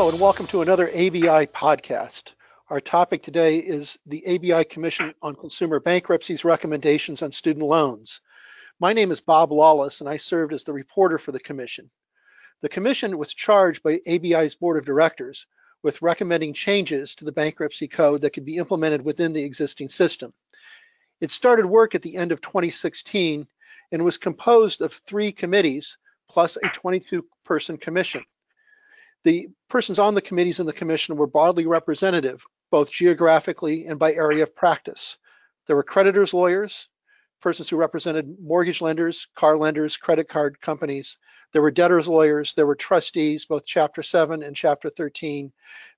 And welcome to another ABI podcast. Our topic today is the ABI Commission on Consumer Bankruptcy's recommendations on student loans. My name is Bob Lawless, and I served as the reporter for the Commission. The Commission was charged by ABI's Board of Directors with recommending changes to the bankruptcy code that could be implemented within the existing system. It started work at the end of 2016 and was composed of three committees plus a 22 person commission. The persons on the committees and the commission were broadly representative, both geographically and by area of practice. There were creditors' lawyers, persons who represented mortgage lenders, car lenders, credit card companies. There were debtors' lawyers, there were trustees, both Chapter 7 and Chapter 13,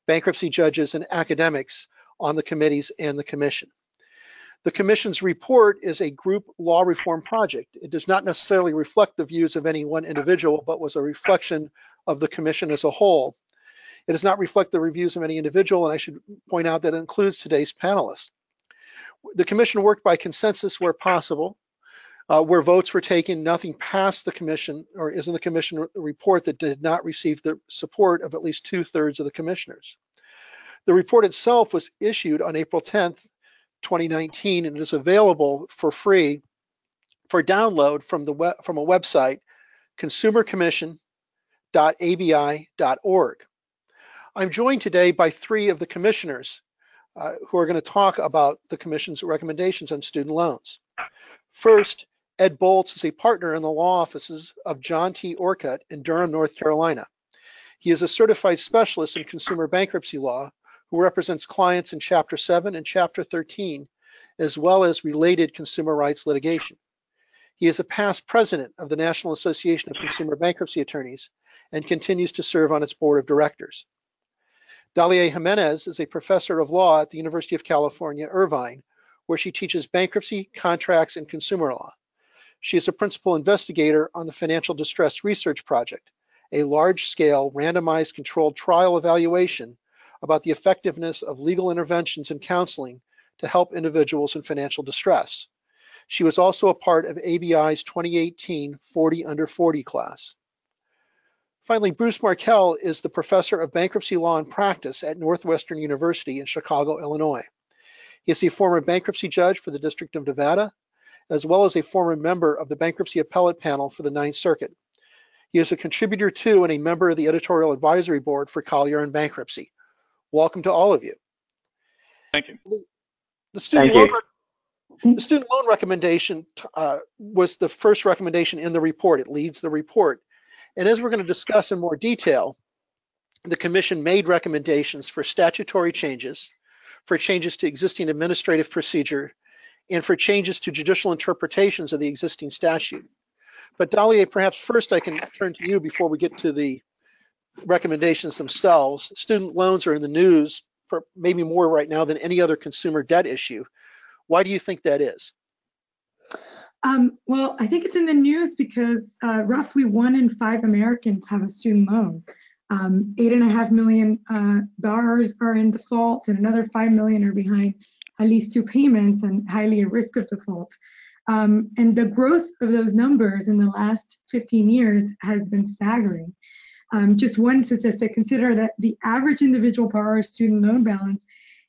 bankruptcy judges, and academics on the committees and the commission. The Commission's report is a group law reform project. It does not necessarily reflect the views of any one individual, but was a reflection of the Commission as a whole. It does not reflect the reviews of any individual, and I should point out that it includes today's panelists. The Commission worked by consensus where possible. Uh, where votes were taken, nothing passed the Commission or is in the Commission report that did not receive the support of at least two thirds of the Commissioners. The report itself was issued on April 10th, 2019, and it is available for free for download from the web, from a website, consumercommission.abi.org. I'm joined today by three of the commissioners uh, who are going to talk about the commission's recommendations on student loans. First, Ed Boltz is a partner in the law offices of John T. Orcutt in Durham, North Carolina. He is a certified specialist in consumer bankruptcy law who represents clients in Chapter 7 and Chapter 13, as well as related consumer rights litigation. He is a past president of the National Association of Consumer Bankruptcy Attorneys and continues to serve on its board of directors. Dalié Jimenez is a professor of law at the University of California, Irvine, where she teaches bankruptcy, contracts, and consumer law. She is a principal investigator on the Financial Distress Research Project, a large scale randomized controlled trial evaluation about the effectiveness of legal interventions and counseling to help individuals in financial distress. She was also a part of ABI's 2018 40 Under 40 class. Finally, Bruce Markell is the professor of bankruptcy law and practice at Northwestern University in Chicago, Illinois. He is a former bankruptcy judge for the District of Nevada, as well as a former member of the bankruptcy appellate panel for the Ninth Circuit. He is a contributor to and a member of the editorial advisory board for Collier on Bankruptcy. Welcome to all of you. Thank you. The student, Thank loan, you. the student loan recommendation uh, was the first recommendation in the report. It leads the report. And as we're going to discuss in more detail, the commission made recommendations for statutory changes, for changes to existing administrative procedure, and for changes to judicial interpretations of the existing statute. But Dalié, perhaps first I can turn to you before we get to the recommendations themselves. Student loans are in the news for maybe more right now than any other consumer debt issue. Why do you think that is? Um, well, I think it's in the news because uh, roughly one in five Americans have a student loan. Um, eight and a half million uh, borrowers are in default, and another five million are behind at least two payments and highly at risk of default. Um, and the growth of those numbers in the last 15 years has been staggering. Um, just one statistic, consider that the average individual borrower's student loan balance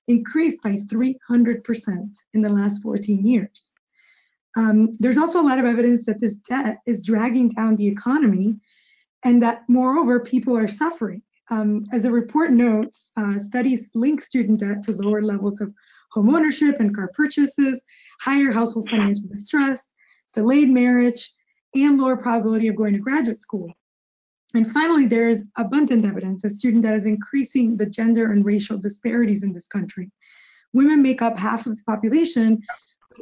increased by 300% in the last 14 years. Um, there's also a lot of evidence that this debt is dragging down the economy and that moreover, people are suffering. Um, as the report notes, uh, studies link student debt to lower levels of home ownership and car purchases, higher household financial distress, delayed marriage, and lower probability of going to graduate school. And finally, there is abundant evidence that student debt is increasing the gender and racial disparities in this country. Women make up half of the population,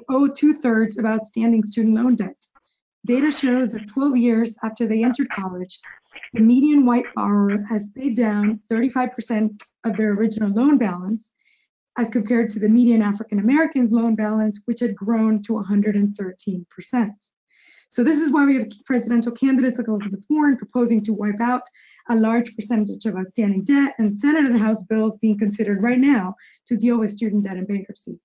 owe two thirds of outstanding student loan debt. Data shows that 12 years after they entered college, the median white borrower has paid down 35% of their original loan balance as compared to the median African Americans loan balance, which had grown to 113%. So this is why we have presidential candidates like Elizabeth Warren proposing to wipe out a large percentage of outstanding debt and Senate and House bills being considered right now to deal with student debt and bankruptcy.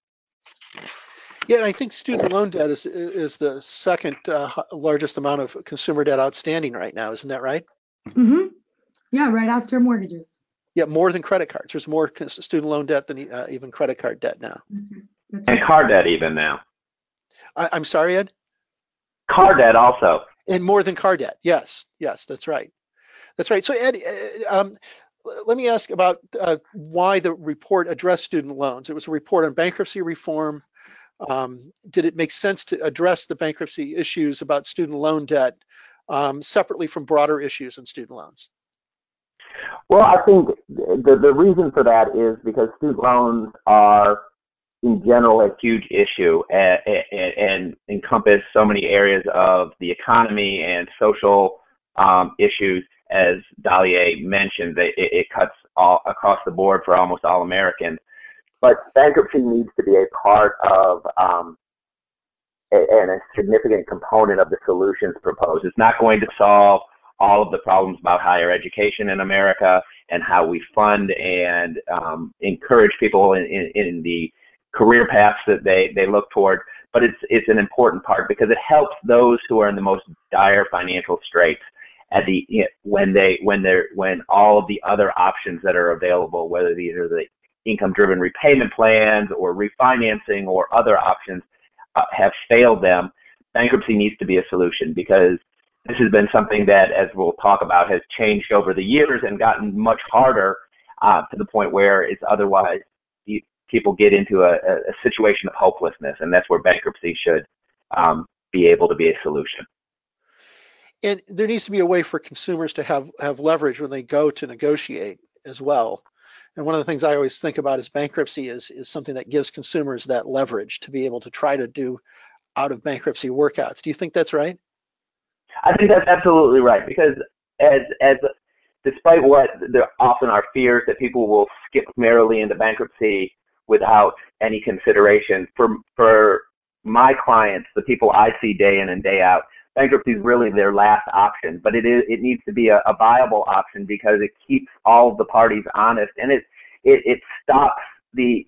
Yeah, I think student loan debt is is the second uh, largest amount of consumer debt outstanding right now. Isn't that right? Mm-hmm. Yeah, right after mortgages. Yeah, more than credit cards. There's more student loan debt than uh, even credit card debt now. That's right. That's right. and right. car debt even now. I, I'm sorry, Ed. Car debt also. And more than car debt. Yes, yes, that's right. That's right. So, Ed, uh, um, let me ask about uh, why the report addressed student loans. It was a report on bankruptcy reform. Um, did it make sense to address the bankruptcy issues about student loan debt um, separately from broader issues in student loans? Well, I think the the reason for that is because student loans are, in general, a huge issue and, and, and encompass so many areas of the economy and social um, issues. As Dalié mentioned, it, it cuts all across the board for almost all Americans. But bankruptcy needs to be a part of um, a, and a significant component of the solutions proposed. It's not going to solve all of the problems about higher education in America and how we fund and um, encourage people in, in, in the career paths that they, they look toward. But it's it's an important part because it helps those who are in the most dire financial straits at the when they when they're when all of the other options that are available, whether these are the income driven repayment plans or refinancing or other options, uh, have failed them. Bankruptcy needs to be a solution because this has been something that, as we'll talk about, has changed over the years and gotten much harder uh, to the point where it's otherwise people get into a, a, situation of hopelessness, and that's where bankruptcy should um, be able to be a solution. And there needs to be a way for consumers to have have leverage when they go to negotiate as well. And one of the things I always think about is bankruptcy is is something that gives consumers that leverage to be able to try to do out of bankruptcy workouts. Do you think that's right? I think that's absolutely right because as as despite what there often are fears that people will skip merrily into bankruptcy without any consideration for for my clients, the people I see day in and day out, bankruptcy is really their last option, but it is it needs to be a, a viable option because it keeps all of the parties honest and it it, it stops the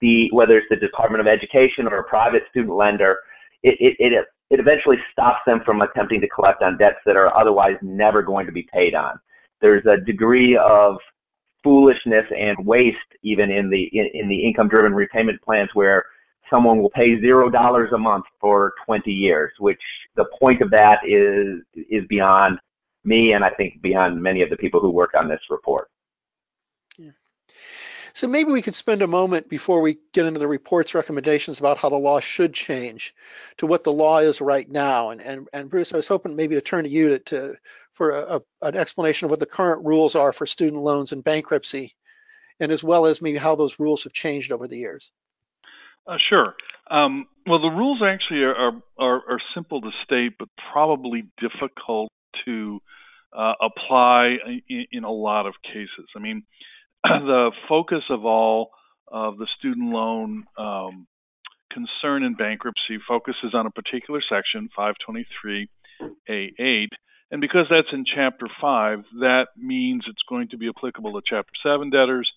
the whether it's the Department of Education or a private student lender, it it it, it eventually stops them from attempting to collect on debts that are otherwise never going to be paid on. There's a degree of foolishness and waste even in the in, in the income driven repayment plans where someone will pay zero dollars a month for 20 years, which the point of that is is beyond me and I think beyond many of the people who work on this report. So maybe we could spend a moment before we get into the report's recommendations about how the law should change to what the law is right now. And and, and Bruce, I was hoping maybe to turn to you to, to for a, a, an explanation of what the current rules are for student loans and bankruptcy, and as well as maybe how those rules have changed over the years. Uh, sure. Um, well, the rules actually are, are, are simple to state, but probably difficult to uh, apply in, in, a lot of cases. I mean, the focus of all of the student loan um, concern in bankruptcy focuses on a particular section, 523A8. And because that's in Chapter 5, that means it's going to be applicable to Chapter 7 debtors,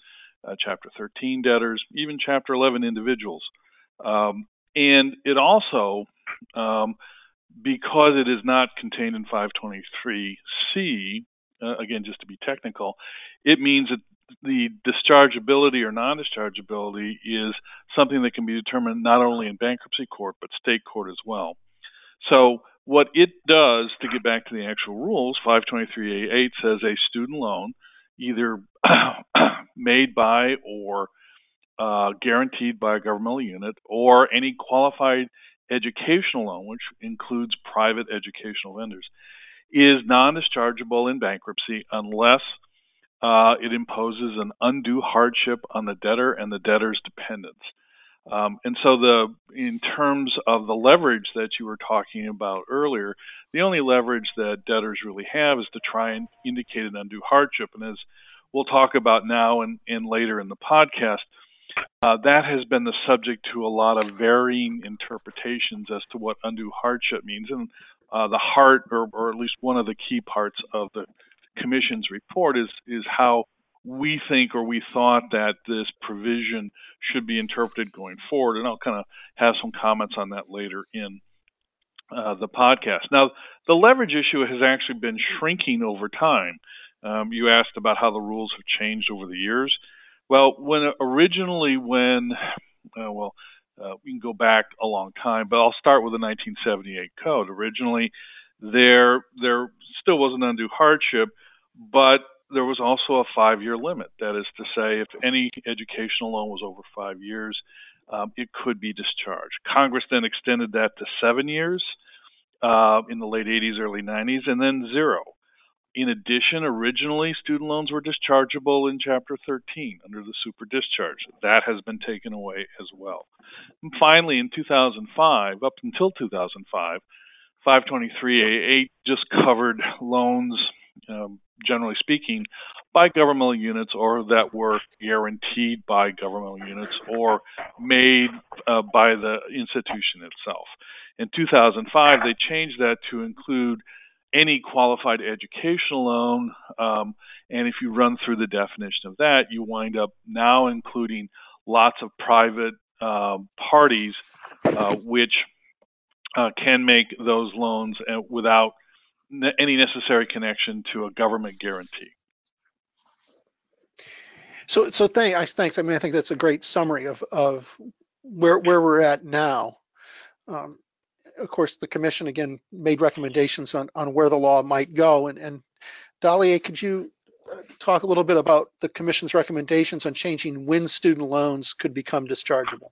uh, Chapter 13 debtors, even Chapter 11 individuals. Um, and it also, um, because it is not contained in 523C, uh, again, just to be technical, it means that the dischargeability or non dischargeability is something that can be determined not only in bankruptcy court, but state court as well. So, what it does, to get back to the actual rules, 523A8 says a student loan, either made by or uh, guaranteed by a governmental unit, or any qualified educational loan, which includes private educational vendors, is non dischargeable in bankruptcy unless uh, it imposes an undue hardship on the debtor and the debtor's dependents. Um, and so, the in terms of the leverage that you were talking about earlier, the only leverage that debtors really have is to try and indicate an undue hardship. And as we'll talk about now and, and later in the podcast, uh, that has been the subject to a lot of varying interpretations as to what undue hardship means. And uh, the heart, or, or at least one of the key parts of the Commission's report, is is how we think or we thought that this provision should be interpreted going forward. And I'll kind of have some comments on that later in uh, the podcast. Now, the leverage issue has actually been shrinking over time. Um, you asked about how the rules have changed over the years. Well, when originally, when, uh, well, uh, we can go back a long time, but I'll start with the 1978 code. Originally, there there still was an undue hardship, but there was also a five-year limit. That is to say, if any educational loan was over five years, um, it could be discharged. Congress then extended that to seven years uh, in the late 80s, early 90s, and then zero. In addition, originally student loans were dischargeable in Chapter 13 under the super discharge. That has been taken away as well. And finally, in 2005, up until 2005, 523A8 just covered loans, um, generally speaking, by governmental units or that were guaranteed by governmental units or made uh, by the institution itself. In 2005, they changed that to include any qualified educational loan. Um, and if you run through the definition of that, you wind up now including lots of private uh, parties uh, which uh, can make those loans uh, without ne- any necessary connection to a government guarantee. So, so thanks. Thanks. I mean, I think that's a great summary of of where where we're at now. Um, of course, the commission again made recommendations on, on where the law might go. And, and Dalié, could you uh, talk a little bit about the commission's recommendations on changing when student loans could become dischargeable?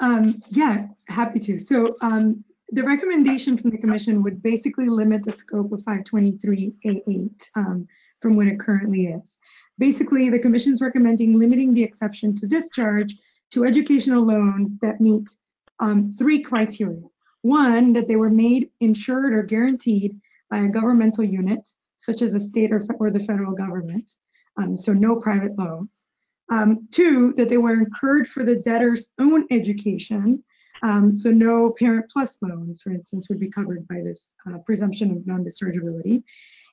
Um, yeah, happy to. So um, the recommendation from the commission would basically limit the scope of 523A8 um, from what it currently is. Basically, the commission's recommending limiting the exception to discharge to educational loans that meet um, three criteria. One, that they were made, insured, or guaranteed by a governmental unit, such as a state or, or the federal government, um, so no private loans. Um, two, that they were incurred for the debtor's own education, um, so no parent plus loans, for instance, would be covered by this uh, presumption of non-dischargeability.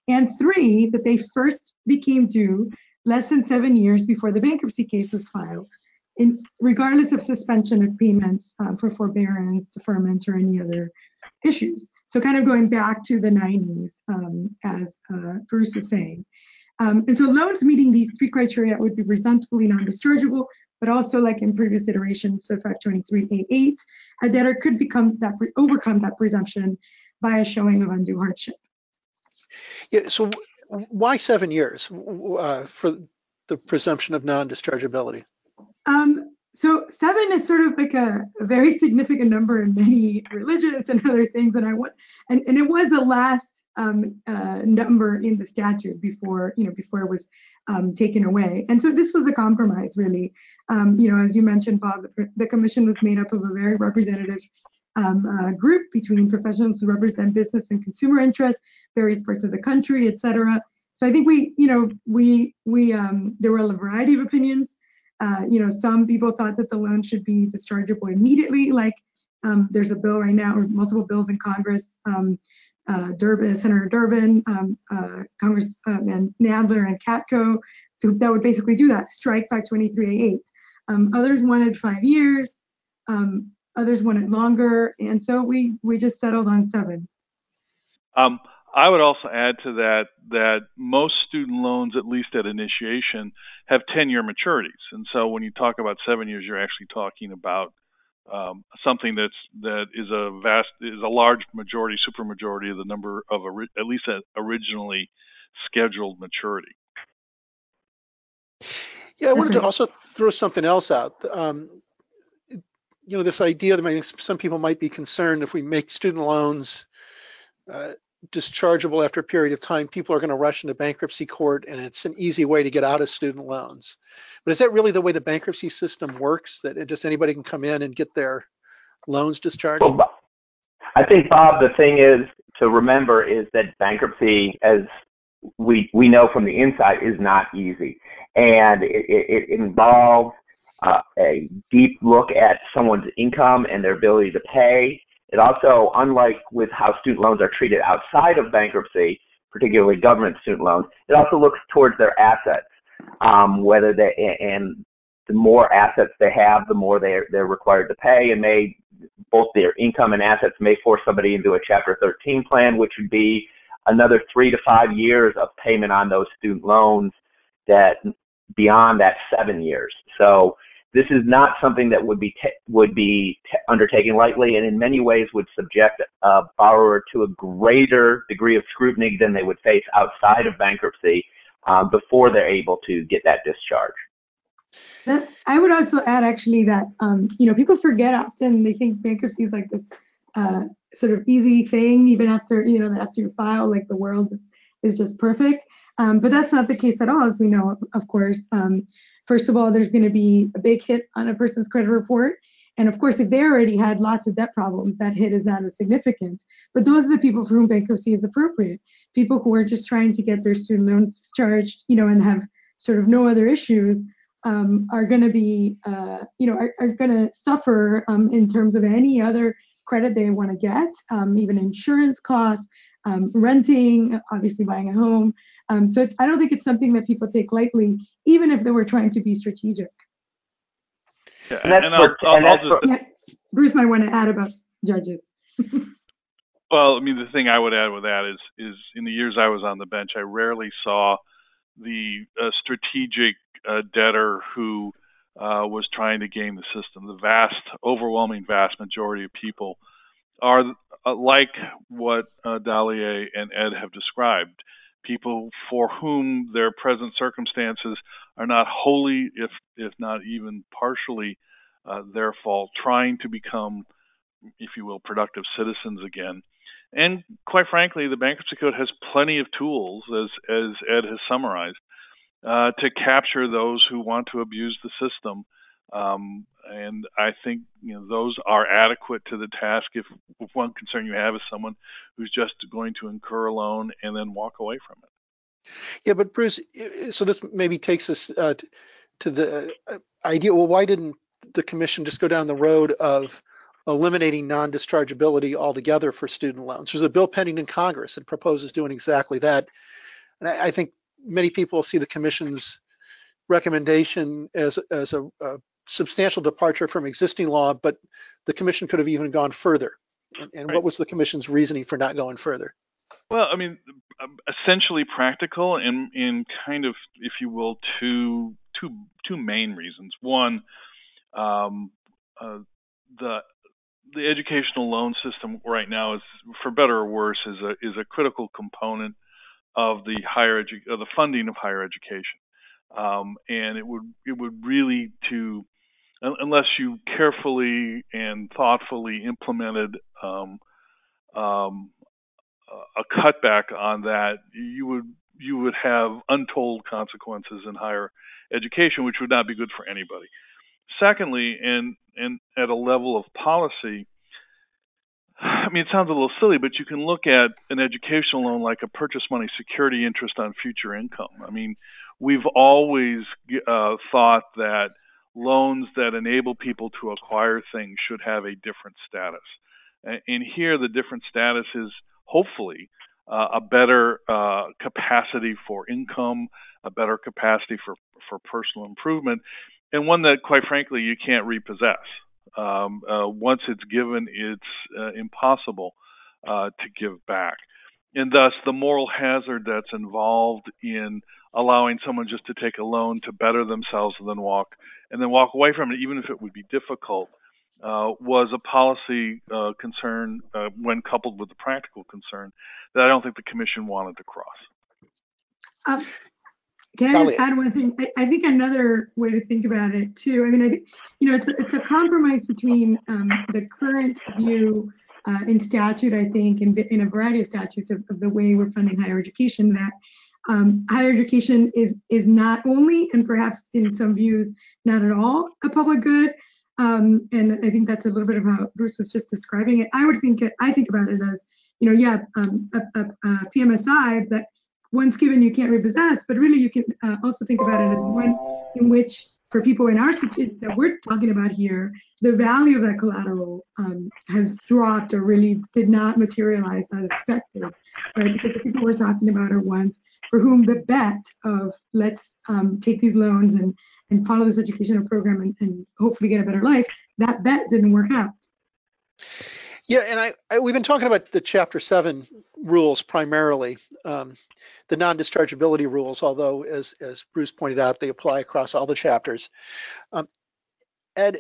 And three, that they first became due less than seven years before the bankruptcy case was filed, in, regardless of suspension of payments uh, for forbearance, deferment, or any other issues. So kind of going back to the 90s, um, as uh, Bruce was saying. Um, and so loans meeting these three criteria would be presumptively non-dischargeable, but also like in previous iterations of 523A8, a debtor could become that overcome that presumption by a showing of undue hardship. Yeah, so why seven years uh, for the presumption of non-dischargeability? Um, so seven is sort of like a, a, very significant number in many religions and other things. And I want, and, and it was the last um, uh, number in the statute before, you know, before it was um, taken away. And so this was a compromise, really. Um, you know, as you mentioned, Bob, the, the, commission was made up of a very representative um, uh, group between professionals who represent business and consumer interests, various parts of the country, et cetera. So I think we, you know, we we um, there were a variety of opinions. Uh, you know, some people thought that the loan should be dischargeable immediately, like um, there's a bill right now, or multiple bills in Congress. Um, uh, Durbin, Senator Durbin, um, uh, Congressman Nadler, and Katko, that would basically do that, strike 523A8. Um, others wanted five years, um, others wanted longer, and so we we just settled on seven. Um, I would also add to that that most student loans, at least at initiation, have 10-year maturities, and so when you talk about seven years, you're actually talking about um, something that's that is a vast is a large majority, super majority of the number of at least originally scheduled maturity. Yeah, I wanted to also throw something else out. Um, you know, this idea that some people might be concerned if we make student loans uh, dischargeable after a period of time, people are going to rush into bankruptcy court and it's an easy way to get out of student loans. But is that really the way the bankruptcy system works? That just anybody can come in and get their loans discharged? Well, I think, Bob, the thing is to remember is that bankruptcy, as we we know from the inside, is not easy, and it, it, it involves uh, a deep look at someone's income and their ability to pay. It also, unlike with how student loans are treated outside of bankruptcy, particularly government student loans, it also looks towards their assets, um, whether they and the more assets they have, the more they're they're required to pay, and may both their income and assets may force somebody into a Chapter 13 plan, which would be another three to five years of payment on those student loans that beyond that seven years. So this is not something that would be would be undertaken lightly, and in many ways would subject a borrower to a greater degree of scrutiny than they would face outside of bankruptcy um, before they're able to get that discharge. That, I would also add actually that um, you know people forget often they think bankruptcy is like this uh, sort of easy thing even after you know after you file like the world is, is just perfect um, but that's not the case at all as we know of course um, first of all there's going to be a big hit on a person's credit report. And of course if they already had lots of debt problems that hit is not as significant. But those are the people for whom bankruptcy is appropriate. People who are just trying to get their student loans discharged you know and have sort of no other issues um, are going to be, uh, you know, are, are going to suffer um, in terms of any other credit they want to get, um, even insurance costs, um, renting, obviously buying a home. Um, so I don't think it's something that people take lightly, even if they were trying to be strategic. Yeah, And that's and I'll- for- I'll- and I'll just- for- Yeah, Bruce might want to add about judges. Well, I mean, the thing I would add with that is, is in the years I was on the bench, I rarely saw the uh, strategic uh, debtor who uh, was trying to game the system. The vast, overwhelming, vast majority of people are uh, like what uh, Dalié and Ed have described. People for whom their present circumstances are not wholly, if if not even partially, uh, their fault, trying to become, if you will, productive citizens again. And quite frankly, the bankruptcy code has plenty of tools, as as Ed has summarized, uh, to capture those who want to abuse the system. Um, and I think you know those are adequate to the task. If, if one concern you have is someone who's just going to incur a loan and then walk away from it. Yeah, but Bruce, so this maybe takes us uh, to the uh, idea. Well, why didn't the commission just go down the road of eliminating non-dischargeability altogether for student loans? There's a bill pending in Congress that proposes doing exactly that. And I, I think many people see the commission's recommendation as as a, a substantial departure from existing law, but the commission could have even gone further. And, and Right. what was the commission's reasoning for not going further? Well, I mean, um, essentially practical and in kind of, if you will, two two two main reasons. One, um, uh, the the educational loan system right now is, for better or worse, is a is a critical component of the higher edu- of the funding of higher education, um, and it would it would really to unless you carefully and thoughtfully implemented um, um, a cutback on that, you would you would have untold consequences in higher education, which would not be good for anybody. Secondly, and and at a level of policy, I mean, it sounds a little silly, but you can look at an educational loan like a purchase money security interest on future income. I mean, we've always uh, thought that loans that enable people to acquire things should have a different status. And here, the different status is hopefully uh, a better uh, capacity for income, a better capacity for, for personal improvement, and one that, quite frankly, you can't repossess. Um, uh, once it's given, it's uh, impossible uh, to give back. And thus, the moral hazard that's involved in allowing someone just to take a loan to better themselves and then walk and then walk away from it, even if it would be difficult, uh, was a policy uh, concern uh, when coupled with the practical concern that I don't think the commission wanted to cross. Um, can I just add one thing? I, I think another way to think about it too. I mean, I think you know it's a, it's a compromise between um, the current view uh, in statute, I think, in, in a variety of statutes of, of the way we're funding higher education. That um, higher education is is not only, and perhaps in some views, not at all, a public good. Um, and I think that's a little bit of how Bruce was just describing it. I would think it, I think about it as, you know, yeah, um, a, a, a PMSI that once given you can't repossess, but really you can uh, also think about it as one in which for people in our situation that we're talking about here, the value of that collateral um, has dropped or really did not materialize as expected, right? Because the people we're talking about are ones for whom the bet of let's um, take these loans and and follow this educational program and, and hopefully get a better life, that bet didn't work out. Yeah, and I, I we've been talking about the chapter seven rules primarily. Um, the non-dischargeability rules, although as as Bruce pointed out, they apply across all the chapters. Um, and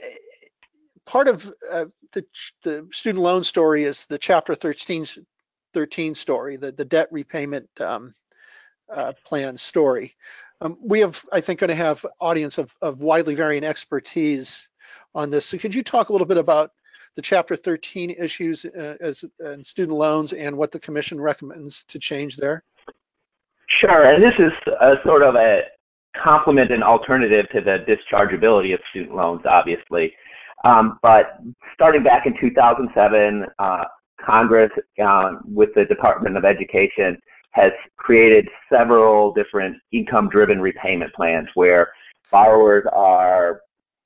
part of uh, the the student loan story is the Chapter 13, 13 story, the the debt repayment um, uh, plan story. Um, we have, I think, going to have audience of, of widely varying expertise on this. So could you talk a little bit about the Chapter 13 issues uh, as in student loans and what the Commission recommends to change there? Sure, and this is a sort of a complement and alternative to the dischargeability of student loans, obviously. Um, but starting back in 2007, uh, Congress, uh, with the Department of Education, has created several different income-driven repayment plans where borrowers are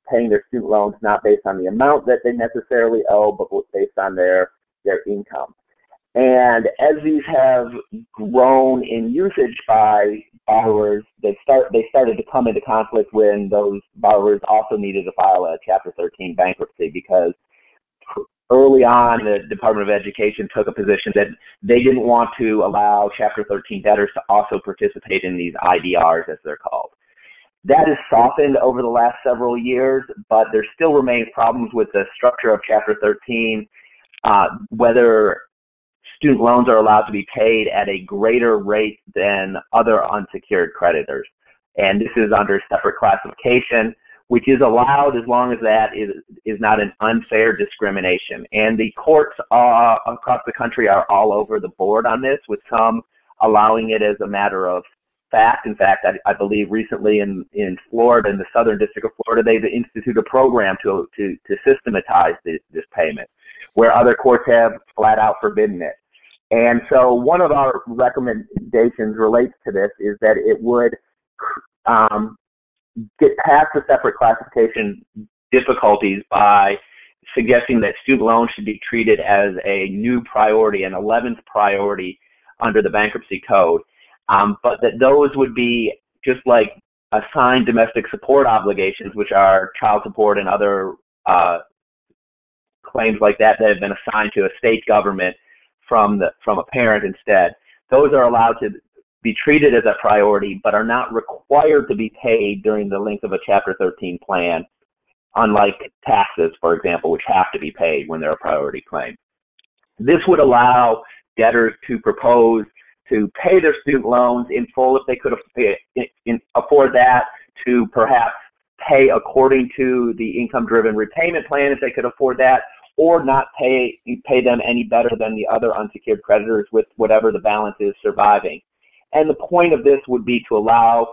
paying their student loans not based on the amount that they necessarily owe, but based on their their income. And as these have grown in usage by borrowers, they start they started to come into conflict when those borrowers also needed to file a Chapter 13 bankruptcy because early on the Department of Education took a position that they didn't want to allow Chapter 13 debtors to also participate in these IDRs as they're called. That has softened over the last several years, but there still remains problems with the structure of Chapter 13, uh, whether student loans are allowed to be paid at a greater rate than other unsecured creditors. And this is under separate classification, which is allowed as long as that is, is not an unfair discrimination. And the courts uh, across the country are all over the board on this, with some allowing it as a matter of fact. In fact, I, I believe recently in, in Florida, in the Southern District of Florida, they've instituted a program to, to, to systematize this, this payment, where other courts have flat out forbidden it. And so one of our recommendations relates to this is that it would um, get past the separate classification difficulties by suggesting that student loans should be treated as a new priority, an 11th priority under the bankruptcy code um, but that those would be just like assigned domestic support obligations, which are child support and other uh, claims like that that have been assigned to a state government from the from a parent instead. Those are allowed to be treated as a priority, but are not required to be paid during the length of a Chapter 13 plan, unlike taxes, for example, which have to be paid when they're a priority claim. This would allow debtors to propose to pay their student loans in full if they could eh, eh, afford that, to perhaps pay according to the income-driven repayment plan if they could afford that, or not pay pay them any better than the other unsecured creditors with whatever the balance is surviving. And the point of this would be to allow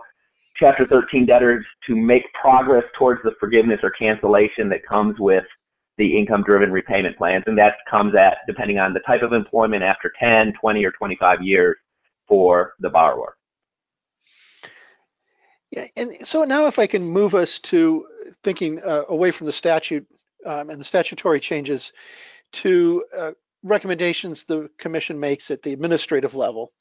Chapter 13 debtors to make progress towards the forgiveness or cancellation that comes with the income driven repayment plans. And that comes at, depending on the type of employment, after 10, 20, or 25 years for the borrower. Yeah, and so now if I can move us to thinking uh, away from the statute um, and the statutory changes to uh, recommendations the commission makes at the administrative level.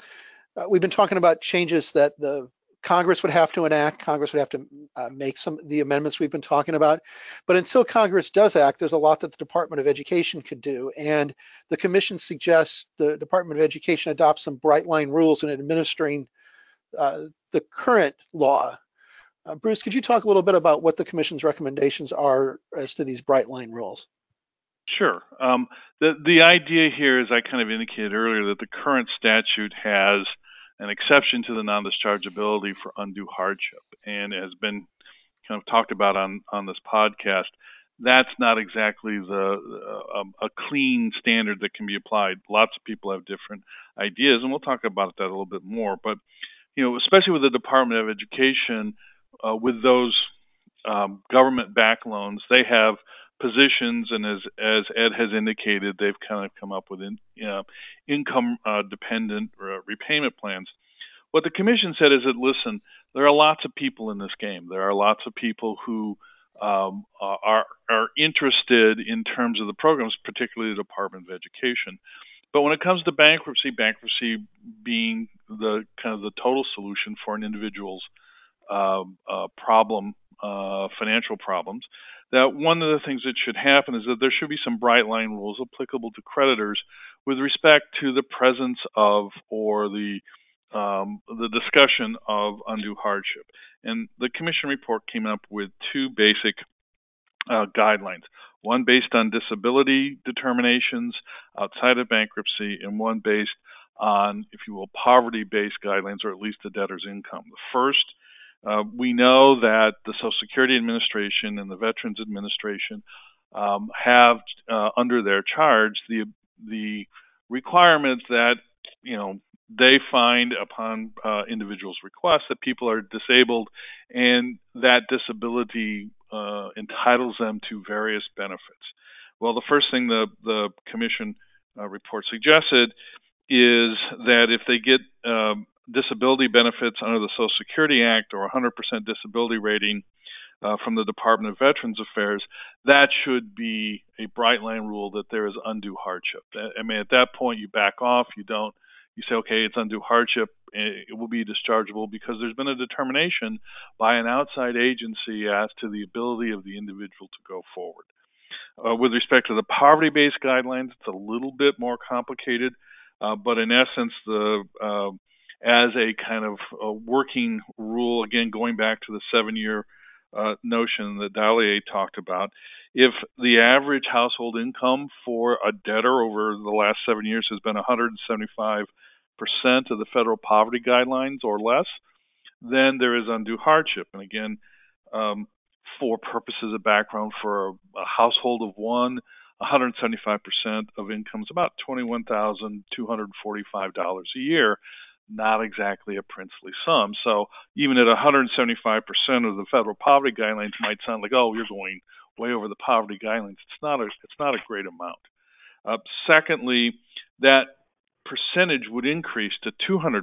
Uh, we've been talking about changes that the Congress would have to enact. Congress would have to uh, make some the amendments we've been talking about. But until Congress does act, there's a lot that the Department of Education could do. And the Commission suggests the Department of Education adopt some bright line rules in administering uh, the current law. Uh, Bruce, could you talk a little bit about what the Commission's recommendations are as to these bright line rules? Sure. Um, the the idea here, as I kind of indicated earlier, that the current statute has an exception to the non-dischargeability for undue hardship, and it has been kind of talked about on on this podcast. That's not exactly the uh, a clean standard that can be applied. Lots of people have different ideas, and we'll talk about that a little bit more. But you know, especially with the Department of Education, uh, with those um, government-backed loans, they have positions, and as as Ed has indicated, they've kind of come up with in, income uh, dependent uh, repayment plans. What the commission said is that listen, there are lots of people in this game. There are lots of people who um, are are interested in terms of the programs, particularly the Department of Education. But when it comes to bankruptcy, bankruptcy being the kind of the total solution for an individual's uh, uh, problem, uh, financial problems, that one of the things that should happen is that there should be some bright line rules applicable to creditors with respect to the presence of or the um, the discussion of undue hardship. And the commission report came up with two basic uh, guidelines one based on disability determinations outside of bankruptcy, and one based on, if you will, poverty based guidelines or at least the debtor's income. The first, uh, we know that the Social Security Administration and the Veterans Administration um, have uh, under their charge the the that you know they find upon uh, individuals' requests that people are disabled and that disability uh, entitles them to various benefits. Well, the first thing the, the commission uh, report suggested is that if they get um, disability benefits under the Social Security Act or 100% disability rating uh, from the Department of Veterans Affairs, that should be a bright line rule that there is undue hardship. I mean, at that point, you back off. You don't. You say, okay, it's undue hardship. It will be dischargeable because there's been a determination by an outside agency as to the ability of the individual to go forward. Uh, with respect to the poverty-based guidelines, it's a little bit more complicated, uh, but in essence, the uh, as a kind of a working rule, again going back to the seven-year uh, notion that Dalié talked about. If the average household income for a debtor over the last seven years has been 175 percent of the federal poverty guidelines or less, then there is undue hardship. And again, um, for purposes of background, for a, a household of one, 175% of income is about $21,245 a year not exactly a princely sum. So even at 175% of the federal poverty guidelines might sound like, oh, you're going way over the poverty guidelines. It's not a it's not a great amount. Uh, secondly, that percentage would increase to 200%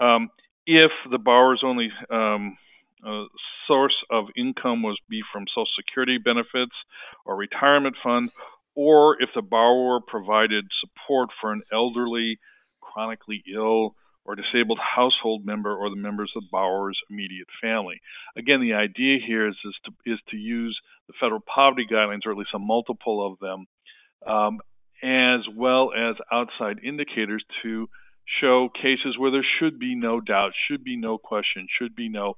um, if the borrower's only um, uh, source of income was be from Social Security benefits or retirement fund, or if the borrower provided support for an elderly chronically ill or disabled household member or the members of borrower's immediate family. Again, the idea here is, is, to, is to use the federal poverty guidelines, or at least a multiple of them, um, as well as outside indicators to show cases where there should be no doubt, should be no question, should be no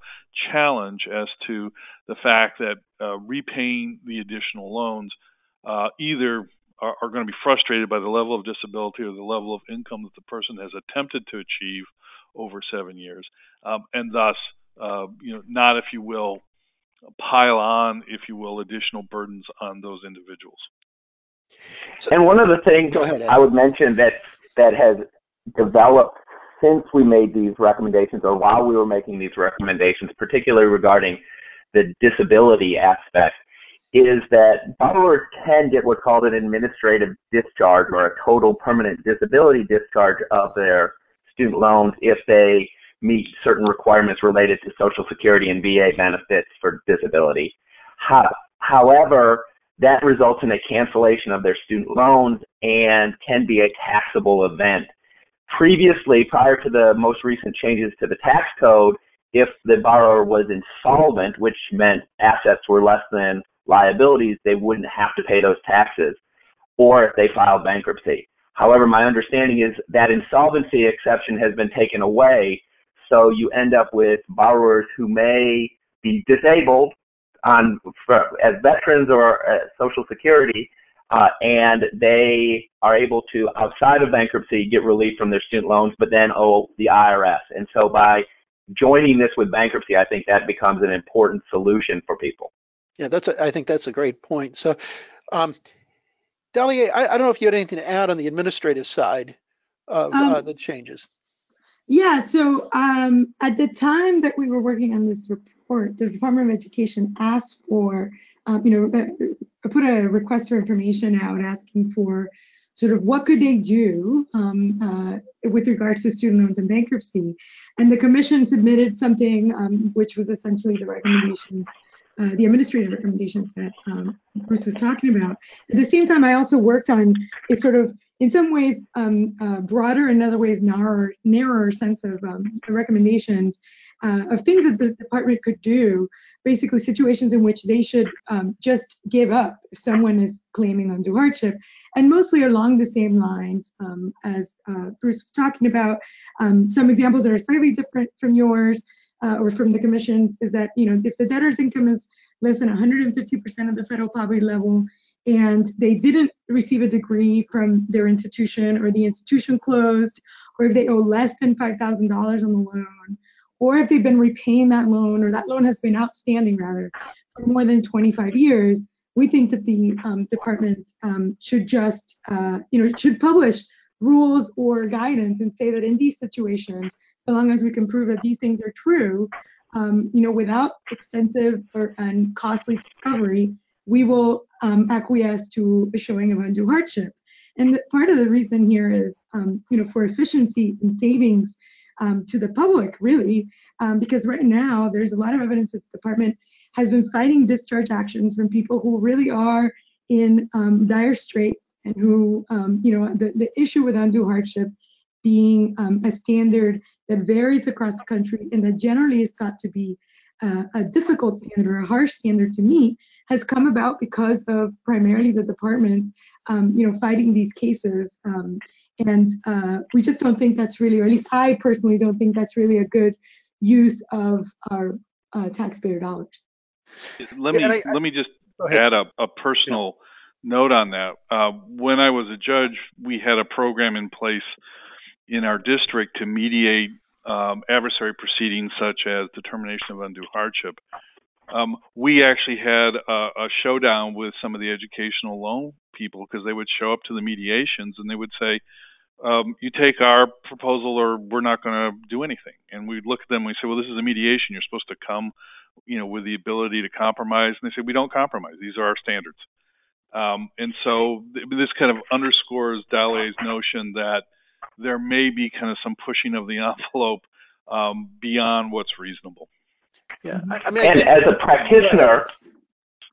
challenge as to the fact that uh, repaying the additional loans uh, either are, are going to be frustrated by the level of disability or the level of income that the person has attempted to achieve over seven years, um, and thus, uh, you know, not, if you will, pile on, if you will, additional burdens on those individuals. So, and one of the things ahead, I would mention that that has developed since we made these recommendations, or while we were making these recommendations, particularly regarding the disability aspect, is that borrowers can get what's called an administrative discharge or a total permanent disability discharge of their student loans if they meet certain requirements related to Social Security and VA benefits for disability. However, that results in a cancellation of their student loans and can be a taxable event. Previously, prior to the most recent changes to the tax code, if the borrower was insolvent, which meant assets were less than liabilities, they wouldn't have to pay those taxes, or if they filed bankruptcy. However, my understanding is that insolvency exception has been taken away, so you end up with borrowers who may be disabled on as veterans or uh, Social Security, uh, and they are able to, outside of bankruptcy, get relief from their student loans, but then owe the IRS. And so by joining this with bankruptcy, I think that becomes an important solution for people. Yeah, that's a, I think that's a great point. So, um, Dalié, I, I, don't know if you had anything to add on the administrative side of um, uh, the changes. Yeah, so um, at the time that we were working on this report, the Department of Education asked for, um, you know, uh, put a request for information out asking for sort of what could they do um, uh, with regards to student loans and bankruptcy. And the commission submitted something um, which was essentially the recommendations uh, the administrative recommendations that um, Bruce was talking about. At the same time, I also worked on a sort of in some ways um, uh, broader, in other ways narrower, narrower sense of um, recommendations uh, of things that the department could do, basically situations in which they should um, just give up if someone is claiming undue hardship, and mostly along the same lines um, as uh, Bruce was talking about. Um, some examples that are slightly different from yours uh, or from the commissions is that, you know, if the debtor's income is less than 150% of the federal poverty level, and they didn't receive a degree from their institution or the institution closed, or if they owe less than $5,000 on the loan, or if they've been repaying that loan or that loan has been outstanding rather for more than 25 years, we think that the um, department um, should just, uh, you know, should publish rules or guidance and say that in these situations, so long as we can prove that these things are true, um, you know, without extensive or and costly discovery, we will um, acquiesce to a showing of undue hardship. And the, part of the reason here is, um, you know, for efficiency and savings um, to the public, really, um, because right now there's a lot of evidence that the department has been fighting discharge actions from people who really are in um, dire straits and who, you know, the, the issue with undue hardship being a standard that varies across the country and that generally is thought to be uh, a difficult standard or a harsh standard to meet has come about because of primarily the department, um, you know, fighting these cases. Um, and uh, we just don't think that's really, or at least I personally don't think that's really a good use of our uh, taxpayer dollars. Let me I, I, let me just add a, a personal yeah. note on that. Uh, when I was a judge, we had a program in place in our district to mediate um, adversary proceedings such as determination of undue hardship. Um, we actually had a, a, showdown with some of the educational loan people because they would show up to the mediations and they would say, um, "You take our proposal, or we're not going to do anything." And we'd look at them and we say, "Well, this is a mediation. You're supposed to come, you know, with the ability to compromise." And they say, "We don't compromise. These are our standards." Um, and so th- this kind of underscores Dalié's notion that there may be kind of some pushing of the envelope um, beyond what's reasonable. Yeah, I, I mean, and I as a practitioner,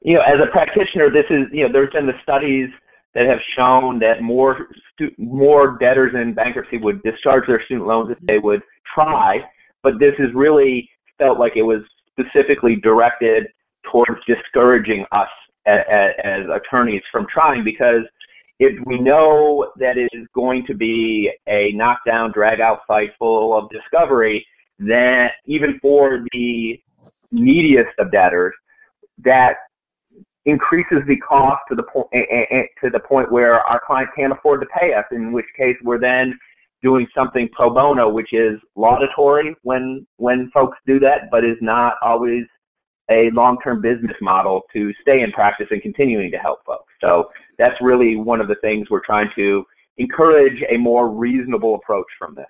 you know, as a practitioner, this is you know, there's been the studies that have shown that more stu- more debtors in bankruptcy would discharge their student loans if they would try, but this is really felt like it was specifically directed towards discouraging us as, as attorneys from trying because if we know that it is going to be a knockdown, drag out fight full of discovery, then even for the neediest of debtors, that increases the cost to the point to the point where our client can't afford to pay us. In which case, we're then doing something pro bono, which is laudatory when when folks do that, but is not always a long-term business model to stay in practice and continuing to help folks. So that's really one of the things we're trying to encourage a more reasonable approach from this.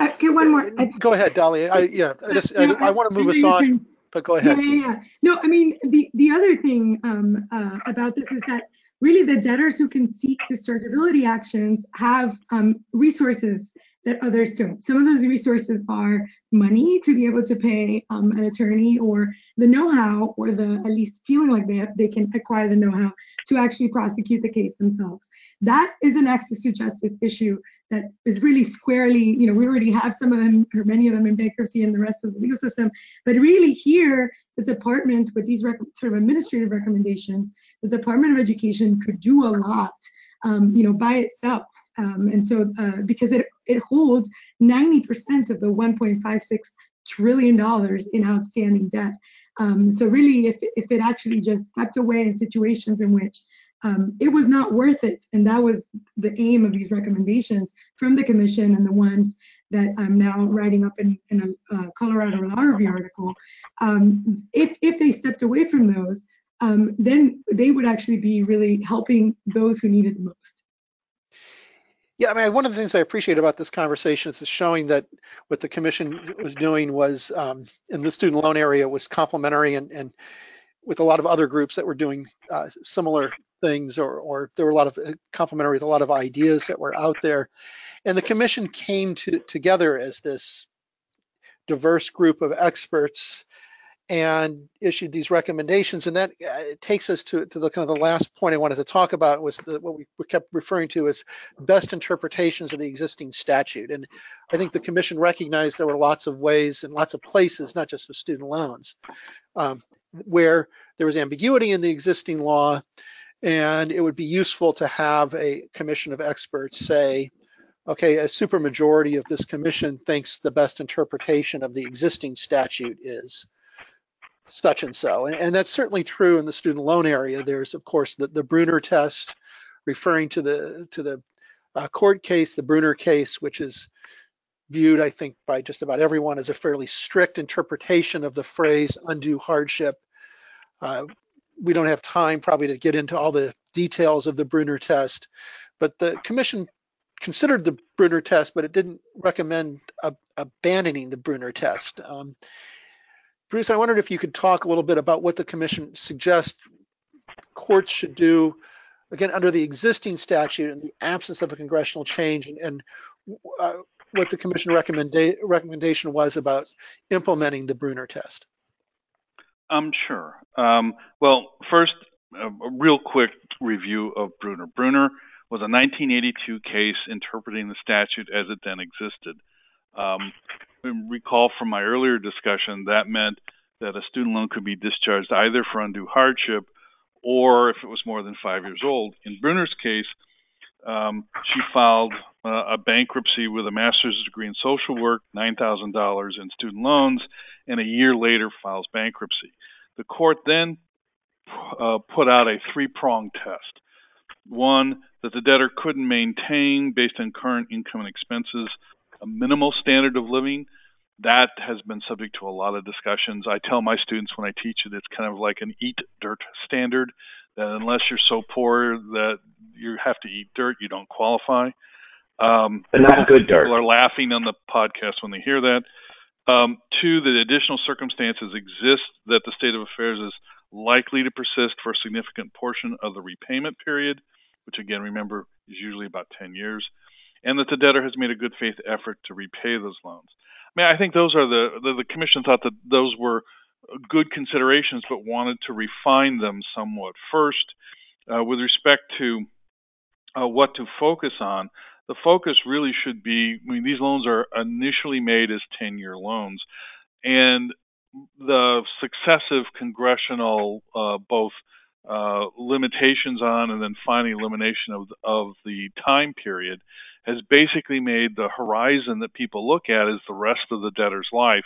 Okay, one more. Uh, go ahead, Dalié. I, yeah, I, just, I, I want to move us on, but go ahead. Yeah, yeah, yeah. No, I mean, the, the other thing um, uh, about this is that really the debtors who can seek dischargeability actions have um, resources that others don't. Some of those resources are money to be able to pay um, an attorney or the know-how or the at least feeling like they, have, they can acquire the know-how to actually prosecute the case themselves. That is an access to justice issue that is really squarely, you know, we already have some of them or many of them in bankruptcy and the rest of the legal system, but really here, the department with these sort of administrative recommendations, the Department of Education could do a lot um, you know, by itself. Um, and so, uh, because it, it holds 90% of the 1.56 trillion dollars in outstanding debt. Um, so really, if, if it actually just stepped away in situations in which um, it was not worth it, and that was the aim of these recommendations from the commission and the ones that I'm now writing up in, in a uh, Colorado Law Review article. Um, if, if they stepped away from those, um, then they would actually be really helping those who need it the most. Yeah, I mean, one of the things I appreciate about this conversation is showing that what the commission was doing was um, in the student loan area was complementary and, and with a lot of other groups that were doing uh, similar things or, or there were a lot of uh, complementary with a lot of ideas that were out there. And the commission came to, together as this diverse group of experts and issued these recommendations. And that uh, takes us to, to the kind of the last point I wanted to talk about was the, what we kept referring to as best interpretations of the existing statute. And I think the commission recognized there were lots of ways and lots of places, not just with student loans, um, where there was ambiguity in the existing law. And it would be useful to have a commission of experts say, okay, a supermajority of this commission thinks the best interpretation of the existing statute is such and so. And, and, that's certainly true in the student loan area. There's, of course, the, the Brunner test referring to the to the uh, court case, the Brunner case, which is viewed, I think, by just about everyone as a fairly strict interpretation of the phrase undue hardship. Uh, we don't have time probably to get into all the details of the Brunner test, but the commission considered the Brunner test, but it didn't recommend abandoning the Brunner test. Um, Bruce, I wondered if you could talk a little bit about what the commission suggests courts should do, again, under the existing statute in the absence of a congressional change, and, and uh, what the commission recommenda- recommendation was about implementing the Brunner test. I'm um, sure. Um, well, first, a, a real quick review of Brunner. Brunner was a 1982 case interpreting the statute as it then existed. Um, recall from my earlier discussion, that meant that a student loan could be discharged either for undue hardship or if it was more than five years old. In Brunner's case, um, she filed uh, a bankruptcy with a master's degree in social work, $9,000 in student loans, and a year later files bankruptcy. The court then uh, put out a three prong test. One, that the debtor couldn't maintain, based on current income and expenses, a minimal standard of living. That has been subject to a lot of discussions. I tell my students when I teach it, it's kind of like an eat dirt standard that unless you're so poor that you have to eat dirt, you don't qualify. Um, but not good dirt. People are laughing on the podcast when they hear that. Um, two, the additional circumstances exist that the state of affairs is likely to persist for a significant portion of the repayment period, which again, remember, is usually about 10 years and that the debtor has made a good faith effort to repay those loans. I mean, I think those are the, the, the commission thought that those were good considerations, but wanted to refine them somewhat. First, uh, with respect to uh, what to focus on, the focus really should be. I mean, these loans are initially made as 10-year loans, and the successive congressional uh, both uh, limitations on and then finally elimination of of the time period has basically made the horizon that people look at as the rest of the debtor's life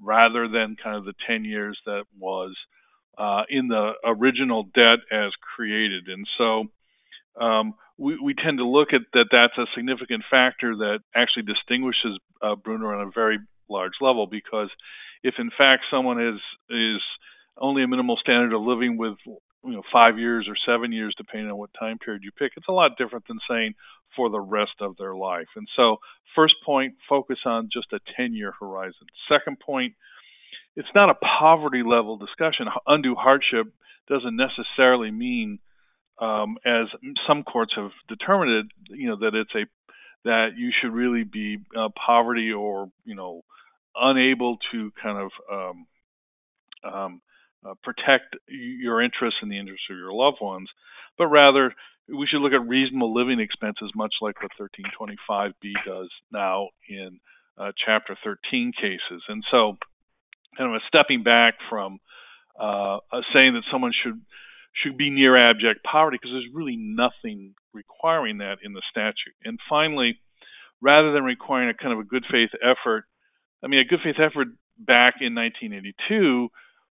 rather than kind of the 10 years that was uh, in the original debt as created. And so um, we, we, tend to look at that that's a significant factor that actually distinguishes uh, Brunner on a very large level because if in fact someone is is only a minimal standard of living with you know five years or seven years depending on what time period you pick it's a lot different than saying for the rest of their life. And so first point focus on just a 10 year horizon. Second point it's not a poverty level discussion. Undue hardship doesn't necessarily mean um, as some courts have determined it you know that it's a that you should really be uh, poverty or you know unable to kind of um, um, uh, protect your interests and the interests of your loved ones, but rather we should look at reasonable living expenses, much like what 1325B does now in uh, Chapter 13 cases. And so, kind of a stepping back from uh, saying that someone should should be near abject poverty, because there's really nothing requiring that in the statute. And finally, rather than requiring a kind of a good faith effort, I mean, a good faith effort back in 1982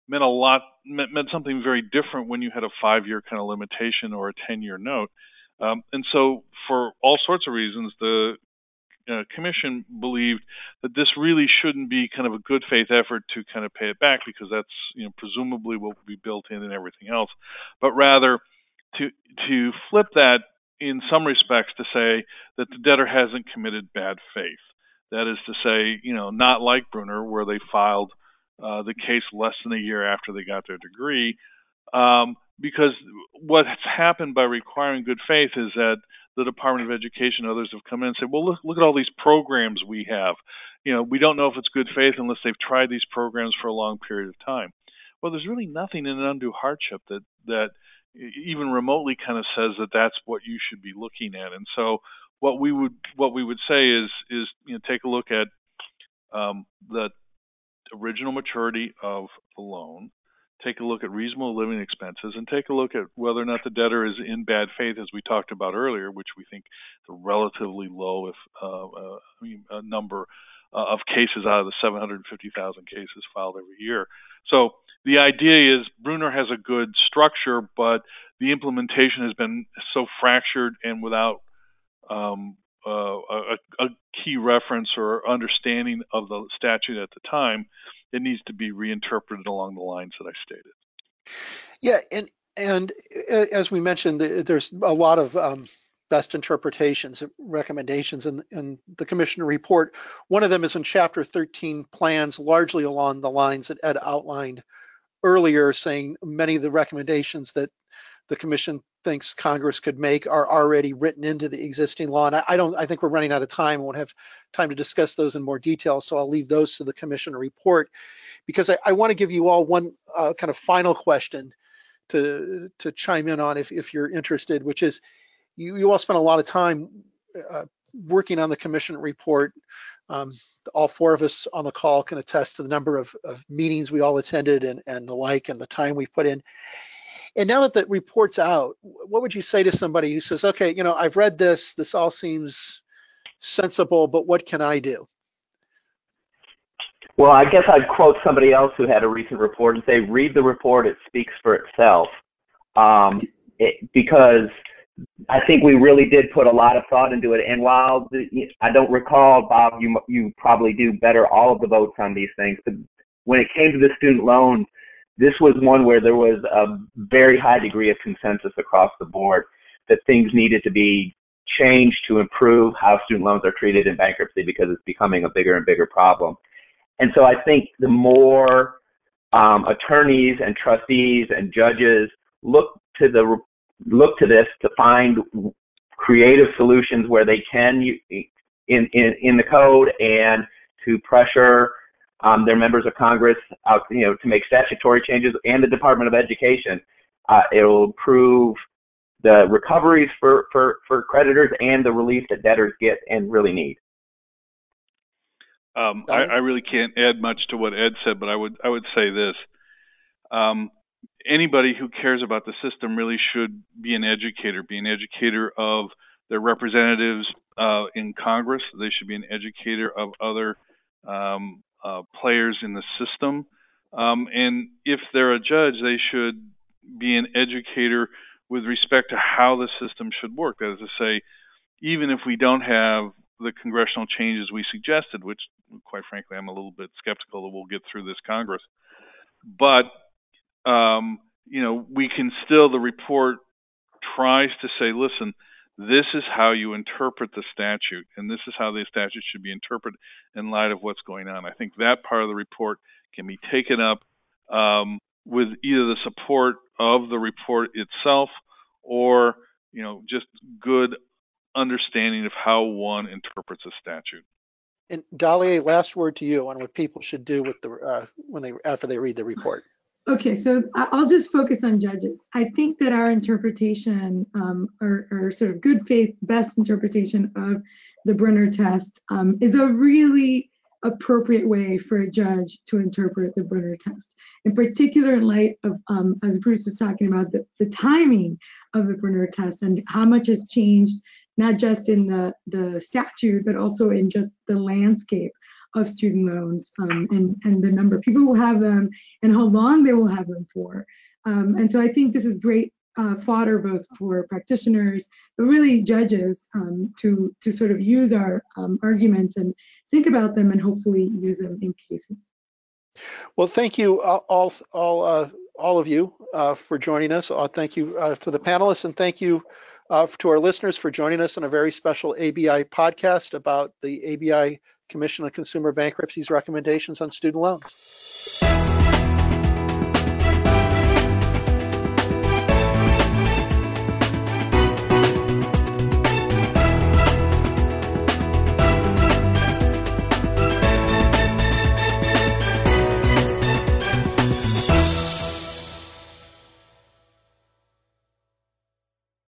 meant a lot meant, meant something very different when you had a five year kind of limitation or a ten year note. Um, and so, for all sorts of reasons, the uh, commission believed that this really shouldn't be kind of a good faith effort to kind of pay it back because that's you know presumably what will be built in and everything else, but rather to to flip that in some respects to say that the debtor hasn't committed bad faith. That is to say, you know, not like Brunner where they filed uh, the case less than a year after they got their degree. Um, because what's happened by requiring good faith is that the Department of Education and others have come in and said, well, look, look at all these programs we have. you know, we don't know if it's good faith unless they've tried these programs for a long period of time. Well, there's really nothing in an undue hardship that that even remotely kind of says that that's what you should be looking at. And so, what we would what we would say is is you know take a look at um, the original maturity of the loan, take a look at reasonable living expenses, and take a look at whether or not the debtor is in bad faith, as we talked about earlier, which we think a relatively low if uh, uh, number uh, of cases out of the 750,000 cases filed every year. So the idea is Brunner has a good structure, but the implementation has been so fractured and without um, uh, a, a, key reference or understanding of the statute at the time, it needs to be reinterpreted along the lines that I stated. Yeah, and and uh, as we mentioned, there's a lot of um, best interpretations, recommendations in, in the commissioner report. One of them is in chapter 13 plans, largely along the lines that Ed outlined earlier, saying many of the recommendations that the commission thinks Congress could make are already written into the existing law. And I, don't, I think we're running out of time. We won't have time to discuss those in more detail. So I'll leave those to the commission report because I, I want to give you all one uh, kind of final question to to chime in on if, if you're interested, which is you, you all spent a lot of time uh, working on the commission report. Um, all four of us on the call can attest to the number of, of meetings we all attended and, and the like and the time we put in. And now that the report's out, what would you say to somebody who says, okay, you know, I've read this, this all seems sensible, but what can I do? Well, I guess I'd quote somebody else who had a recent report and say, read the report, it speaks for itself. Um, it, because I think we really did put a lot of thought into it. And while the, I don't recall, Bob, you you probably do better all of the votes on these things. But when it came to the student loans, this was one where there was a very high degree of consensus across the board that things needed to be changed to improve how student loans are treated in bankruptcy because it's becoming a bigger and bigger problem. And so I think the more um, attorneys and trustees and judges look to the look to this to find creative solutions where they can in in, in the code and to pressure um, their members of Congress out, you know, to make statutory changes and the Department of Education. Uh, it will improve the recoveries for, for, for creditors and the relief that debtors get and really need. Um, I, I, really can't add much to what Ed said, but I would I would say this: um, anybody who cares about the system really should be an educator, be an educator of their representatives uh, in Congress. They should be an educator of other um, uh, players in the system. Um, and if they're a judge, they should be an educator with respect to how the system should work. That is to say, even if we don't have the congressional changes we suggested, which, quite frankly, I'm a little bit skeptical that we'll get through this Congress. But um, you know, we can still the report tries to say, listen, this is how you interpret the statute, and this is how the statute should be interpreted in light of what's going on. I think that part of the report can be taken up um, with either the support of the report itself or you know just good understanding of how one interprets a statute. And Dalié, last word to you on what people should do with the uh, when they after they read the report. Okay, so I'll just focus on judges. I think that our interpretation, um, or, or, sort of good faith, best interpretation of the Brunner test um, is a really appropriate way for a judge to interpret the Brunner test. In particular, in light of, um, as Bruce was talking about, the, the timing of the Brunner test and how much has changed, not just in the, the statute, but also in just the landscape of student loans um, and, and the number of people who have them and how long they will have them for. Um, and so I think this is great uh, fodder both for practitioners, but really judges um, to, to sort of use our um, arguments and think about them and hopefully use them in cases. Well, thank you all, all, uh, all of you uh, for joining us. Uh, thank you uh, to the panelists and thank you uh, to our listeners for joining us on a very special ABI podcast about the ABI Commission on Consumer Bankruptcy's recommendations on student loans.